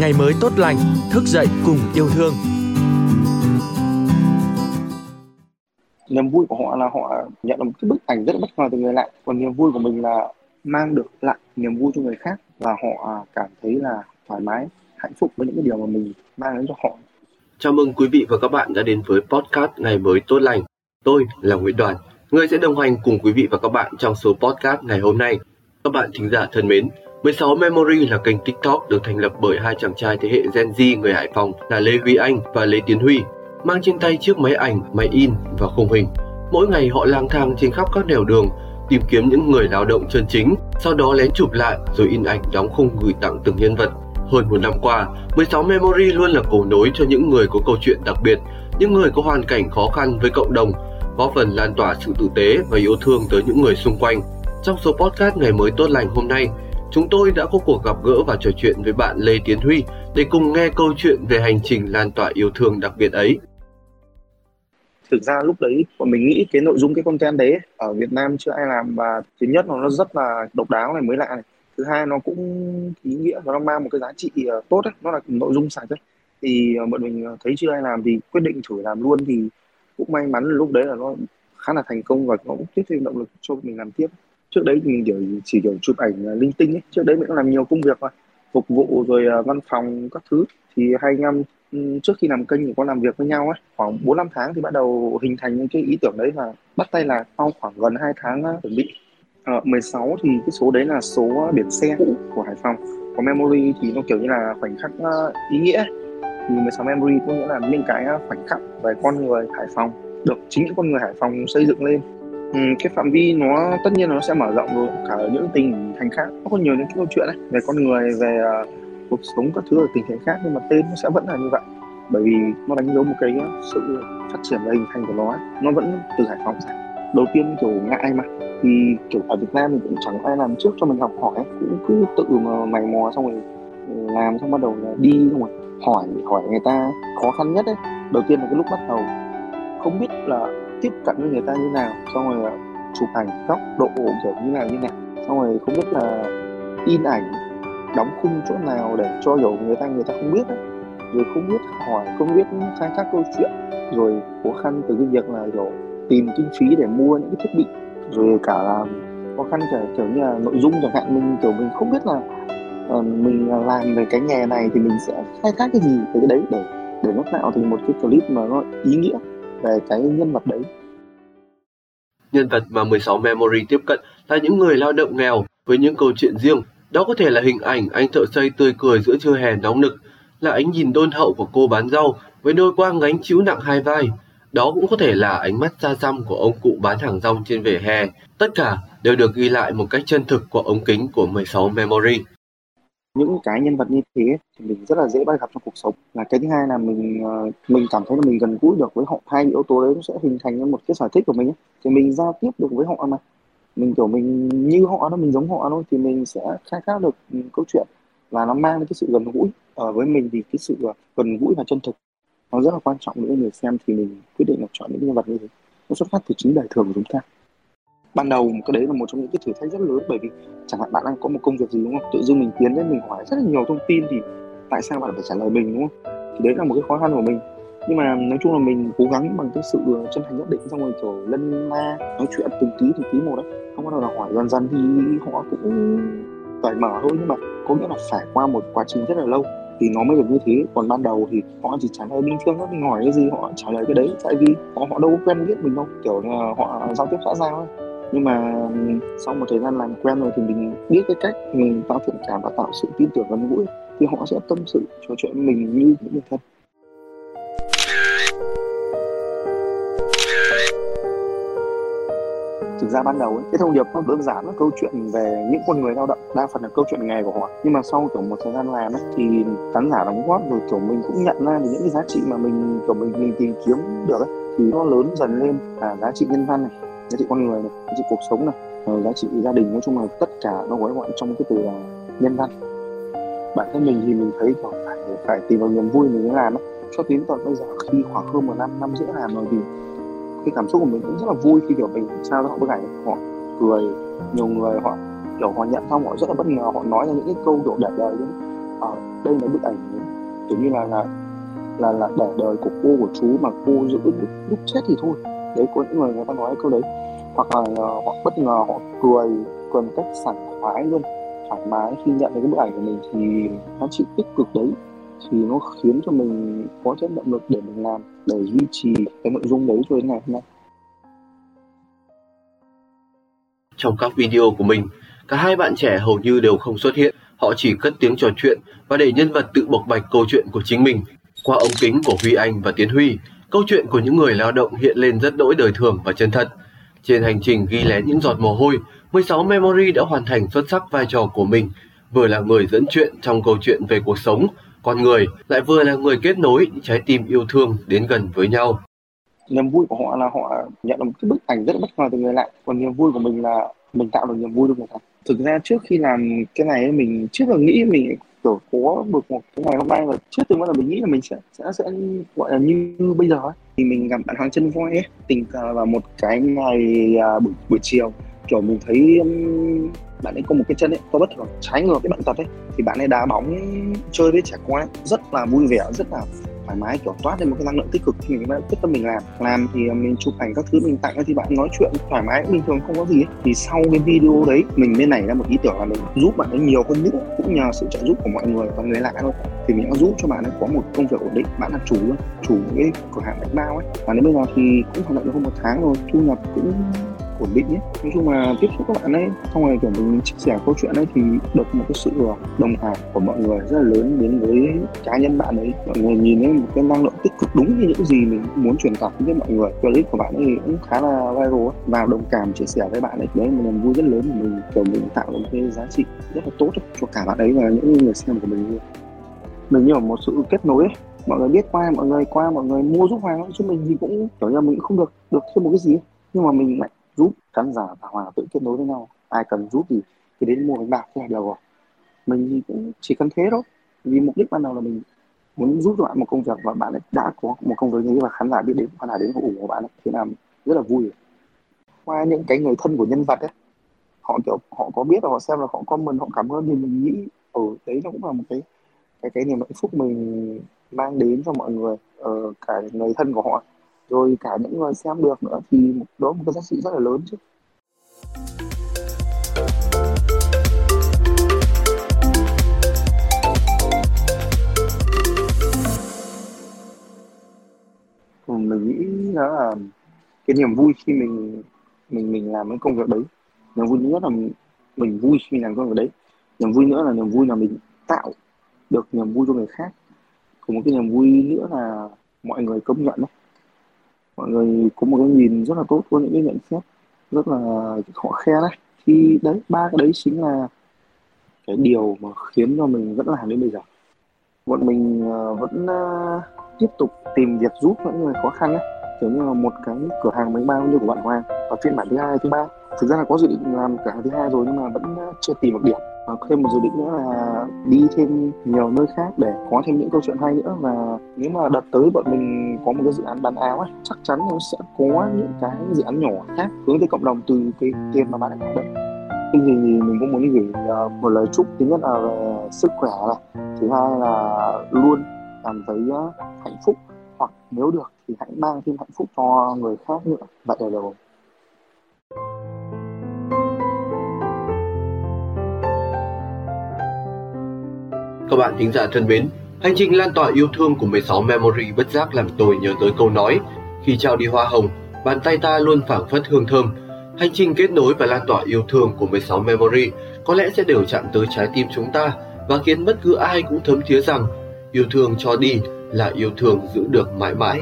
ngày mới tốt lành, thức dậy cùng yêu thương. niềm vui của họ là họ nhận được một cái bức ảnh rất là bất ngờ từ người lạ còn niềm vui của mình là mang được lại niềm vui cho người khác và họ cảm thấy là thoải mái hạnh phúc với những cái điều mà mình mang đến cho họ Chào mừng quý vị và các bạn đã đến với podcast Ngày mới tốt lành. Tôi là Nguyễn Đoàn, người sẽ đồng hành cùng quý vị và các bạn trong số podcast ngày hôm nay. Các bạn thính giả thân mến, 16 Memory là kênh TikTok được thành lập bởi hai chàng trai thế hệ Gen Z người Hải Phòng là Lê Huy Anh và Lê Tiến Huy, mang trên tay chiếc máy ảnh, máy in và khung hình. Mỗi ngày họ lang thang trên khắp các nẻo đường, tìm kiếm những người lao động chân chính, sau đó lén chụp lại rồi in ảnh đóng khung gửi tặng từng nhân vật. Hơn một năm qua, 16 Memory luôn là cầu nối cho những người có câu chuyện đặc biệt, những người có hoàn cảnh khó khăn với cộng đồng, góp phần lan tỏa sự tử tế và yêu thương tới những người xung quanh. Trong số podcast ngày mới tốt lành hôm nay, chúng tôi đã có cuộc gặp gỡ và trò chuyện với bạn Lê Tiến Huy để cùng nghe câu chuyện về hành trình lan tỏa yêu thương đặc biệt ấy. thực ra lúc đấy bọn mình nghĩ cái nội dung, cái content đấy ở Việt Nam chưa ai làm và thứ nhất nó rất là độc đáo này, mới lạ này thứ hai nó cũng ý nghĩa và nó mang một cái giá trị ờ, tốt ấy. nó là nội dung sạch ấy thì ờ, bọn mình ờ, thấy chưa ai làm thì quyết định thử làm luôn thì cũng may mắn là lúc đấy là nó khá là thành công và nó cũng tiếp thêm động lực cho mình làm tiếp trước đấy thì mình kiểu chỉ kiểu chụp ảnh à, linh tinh ấy. Trước đấy mình cũng làm nhiều công việc mà phục vụ rồi à, văn phòng các thứ. Thì hai anh em trước khi làm kênh thì có làm việc với nhau ấy. Khoảng 4 5 tháng thì bắt đầu hình thành những cái ý tưởng đấy và bắt tay là sau khoảng gần 2 tháng à, chuẩn bị. Ờ, 16 thì cái số đấy là số biển xe cũ của Hải Phòng. Còn memory thì nó kiểu như là khoảnh khắc ý nghĩa thì 16 memory có nghĩa là những cái khoảnh khắc về con người Hải Phòng được chính những con người Hải Phòng xây dựng lên. Ừ, cái phạm vi nó tất nhiên nó sẽ mở rộng rồi cả ở những tình thành khác nó có nhiều những câu chuyện đấy về con người về uh, cuộc sống các thứ ở tình thành khác nhưng mà tên nó sẽ vẫn là như vậy bởi vì nó đánh dấu một cái sự phát triển và hình thành của nó ấy. nó vẫn từ Hải Phòng ra đầu tiên kiểu ngại mà thì kiểu ở Việt Nam mình cũng chẳng ai làm trước cho mình học hỏi ấy. cũng cứ tự mà mày mò xong rồi làm xong bắt đầu là đi xong rồi hỏi hỏi người ta khó khăn nhất ấy đầu tiên là cái lúc bắt đầu không biết là tiếp cận với người ta như nào xong rồi ờ, chụp ảnh góc độ kiểu như nào như nào. Xong rồi không biết là in ảnh đóng khung chỗ nào để cho hiểu người ta người ta không biết ấy. rồi không biết hỏi không biết khai thác câu chuyện. Rồi khó khăn từ cái việc là kiểu tìm kinh phí để mua những cái thiết bị. Rồi cả là khó khăn kiểu, kiểu như là nội dung chẳng hạn. Mình kiểu mình không biết là uh, mình làm về cái nghề này thì mình sẽ khai thác cái gì từ cái đấy để để nó tạo thành một cái clip mà nó ý nghĩa về cái nhân vật đấy Nhân vật mà 16 Memory tiếp cận là những người lao động nghèo với những câu chuyện riêng. Đó có thể là hình ảnh anh thợ xây tươi cười giữa trưa hè nóng nực, là ánh nhìn đôn hậu của cô bán rau với đôi quang gánh chịu nặng hai vai. Đó cũng có thể là ánh mắt xa xăm của ông cụ bán hàng rong trên vỉa hè. Tất cả đều được ghi lại một cách chân thực qua ống kính của 16 Memory những cái nhân vật như thế thì mình rất là dễ bắt gặp trong cuộc sống. Là cái thứ hai là mình ờ, mình cảm thấy là mình gần gũi được với họ. Hai yếu tố đấy nó sẽ hình thành nên một cái sở thích của mình ấy. thì mình giao tiếp được với họ mà. Mình, kiểu, mình như họ đó, mình giống họ thôi, thì mình sẽ khai thác được ừ, câu chuyện. Và nó mang đến cái sự gần gũi ở với mình thì cái sự ờ, gần gũi và chân thực. Nó rất là quan trọng với người xem thì mình quyết định là chọn những nhân vật như thế. Nó xuất phát từ chính đời thường của chúng ta ban đầu cái đấy là một trong những cái thử thách rất lớn, bởi vì chẳng hạn bạn đang có một công việc gì, đúng không? Tự dưng mình tiến đến mình hỏi rất là nhiều thông tin thì tại sao bạn phải trả lời mình, đúng không? Thì đấy là một cái khó khăn của mình. Nhưng mà nói chung là mình cố gắng bằng cái sự ờ, chân thành nhất định, xong rồi, kiểu, lân la, nói chuyện từng tí từng tí một đấy không bắt đầu là hỏi dần dần thì họ cũng cởi mở thôi, nhưng mà có nghĩa là phải qua một quá trình rất là lâu thì nó mới được như thế. Còn ban đầu thì họ chỉ trả lời bình thường thôi, mình hỏi cái gì họ trả lời cái đấy, tại vì họ họ đâu có quen biết mình đâu. Kiểu là họ giao tiếp xã giao ấy nhưng mà sau một thời gian làm quen rồi thì mình biết cái cách mình tạo thiện cảm và tạo sự tin tưởng gần gũi thì họ sẽ tâm sự trò chuyện với mình như những người thân. Thực ra ban đầu ấy, cái thông điệp nó đơn giản là câu chuyện về những con người lao động đa phần là câu chuyện nghề của họ. Nhưng mà sau kiểu một thời gian làm ấy, thì khán giả đóng góp rồi kiểu mình cũng nhận ra những cái giá trị mà mình kiểu mình mình tìm kiếm được ấy, thì nó lớn dần lên. Là giá trị nhân văn này giá trị con người này giá trị cuộc sống này ờ, giá trị gia đình nói chung là tất cả nó gói gọn trong cái từ là nhân văn. Bản thân mình thì mình thấy kiểu phải phải tìm vào niềm vui mình mới làm ấy. cho đến tận bây giờ khi khoảng hơn một năm năm rưỡi làm rồi thì cái cảm xúc của mình cũng rất là vui khi kiểu mình sao họ bức ảnh. Họ cười nhiều người họ kiểu họ nhận xong họ rất là bất ngờ họ nói ra những cái câu kiểu đẹp đời những à, ờ, đây là bức ảnh kiểu như là là là là để đời của cô của chú mà cô giữ lúc chết thì thôi đấy có những người người ta nói câu đấy. Hoặc là uh, họ bất ngờ họ cười cười một cách sảng khoái luôn. Thoải mái khi nhận được cái bức ảnh của mình thì giá trị tích cực đấy. Thì nó khiến cho mình có chất động lực để mình làm để duy trì cái nội dung đấy cho đến ngày hôm nay. Trong các video của mình cả hai bạn trẻ hầu như đều không xuất hiện. Họ chỉ cất tiếng trò chuyện và để nhân vật tự bộc bạch câu chuyện của chính mình qua ống kính của Huy Anh và Tiến Huy câu chuyện của những người lao động hiện lên rất đỗi đời thường và chân thật trên hành trình ghi lén những giọt mồ hôi 16 Memory đã hoàn thành xuất sắc vai trò của mình vừa là người dẫn chuyện trong câu chuyện về cuộc sống con người lại vừa là người kết nối những trái tim yêu thương đến gần với nhau. Niềm vui của họ là họ nhận được một cái bức ảnh rất là bất ngờ từ người lạ, còn niềm vui của mình là mình tạo được niềm vui cho người ta. Thực ra trước khi làm cái này mình chưa từng nghĩ mình kiểu có được một cái ngày hôm nay và trước từng bao giờ mình nghĩ là mình sẽ sẽ sẽ gọi là như, như bây giờ ấy. thì mình gặp bạn Hoàng chân voi ấy tình cờ vào một cái ngày à, buổi, buổi chiều kiểu mình thấy um, bạn ấy có một cái chân ấy có bất thường trái ngược cái bệnh tật ấy thì bạn ấy đá bóng chơi với trẻ con ấy, rất là vui vẻ rất là thoải mái, kiểu, toát lên một cái năng lượng tích cực thì mình quyết tâm mình làm. Làm thì mình chụp ảnh các thứ, mình tặng thì bạn nói chuyện thoải mái, bình thường không có gì ấy. thì sau cái video đấy, mình mới nảy ra một ý tưởng là mình giúp bạn ấy nhiều hơn nữa, cũng nhờ sự trợ giúp của mọi người và người lạ thôi. Thì mình đã giúp cho bạn ấy có một công việc ổn định, bạn là chủ luôn, chủ cái cửa hàng bánh bao ấy. Và đến bây giờ thì cũng hoạt động được hơn một tháng rồi, thu nhập cũng ổn định ấy. nói chung là tiếp xúc các bạn ấy, xong rồi kiểu mình chia sẻ câu chuyện ấy thì được một cái sự ờ, đồng hành của mọi người rất là lớn đến với cá nhân bạn ấy. Mọi người nhìn thấy một cái năng lượng tích cực đúng như những gì mình muốn truyền tải với mọi người. Clip của bạn ấy cũng khá là viral và đồng cảm chia sẻ với bạn ấy, đấy một niềm vui rất lớn của mình, kiểu, mình tạo được một cái giá trị rất là tốt cho cả bạn ấy và những người xem của mình luôn. Mình như một sự kết nối ấy. Mọi người biết qua, mọi người qua, mọi người mua giúp hoàng giúp mình thì cũng, kiểu như mình cũng không được được thêm một cái gì nhưng mà mình lại giúp khán giả và hòa tự kết nối với nhau. Ai cần giúp thì thì đến mua bánh bạc thế là được rồi. Mình thì cũng chỉ cần thế thôi. Vì mục đích ban đầu là mình muốn giúp cho bạn một công việc và bạn ấy đã có một công việc như và khán giả biết đến khán giả đến ủng hộ bạn ấy thế là rất là vui. Qua những cái người thân của nhân vật ấy họ kiểu họ có biết và họ xem là họ comment họ cảm ơn thì mình nghĩ ở ừ, đấy nó cũng là một cái cái cái niềm hạnh phúc mình mang đến cho mọi người ở cả người thân của họ rồi cả những người xem được nữa thì đó là một cái giá trị rất là lớn chứ. Ừ, mình nghĩ đó là cái niềm vui khi mình mình mình làm cái công việc đấy. Niềm vui nữa là mình, mình vui khi mình làm công việc đấy. Niềm vui nữa là niềm vui là mình tạo được niềm vui cho người khác. Còn một cái niềm vui nữa là mọi người công nhận đấy mọi người có một cái nhìn rất là tốt có những cái nhận xét rất là họ khen đấy. Thì đấy ba cái đấy chính là cái điều mà khiến cho mình vẫn làm đến bây giờ. Bọn mình uh, vẫn uh, tiếp tục tìm việc giúp những người khó khăn ấy kiểu như là một cái cửa hàng bánh bao như của bạn Hoàng và phiên bản thứ hai thứ ba. Thực ra là có dự định làm hàng thứ hai rồi nhưng mà vẫn chưa tìm được điểm và thêm một dự định nữa là đi thêm nhiều nơi khác để có thêm những câu chuyện hay nữa. Và nếu mà đợt tới bọn mình có một cái dự án bán áo ấy, chắc chắn nó sẽ có những cái dự án nhỏ khác hướng tới cộng đồng từ cái tiền mà bạn đã hoạt động thì mình cũng muốn gửi à, một lời chúc thứ nhất là về sức khỏe này. Thứ hai là luôn cảm thấy à, hạnh phúc, hoặc nếu được thì hãy mang thêm hạnh phúc cho người khác nữa. Vậy là được Các bạn thính giả thân mến, hành trình lan tỏa yêu thương của 16 Memory bất giác làm tôi nhớ tới câu nói Khi trao đi hoa hồng, bàn tay ta luôn phảng phất hương thơm. Hành trình kết nối và lan tỏa yêu thương của 16 Memory có lẽ sẽ đều chạm tới trái tim chúng ta và khiến bất cứ ai cũng thấm thía rằng yêu thương cho đi là yêu thương giữ được mãi mãi.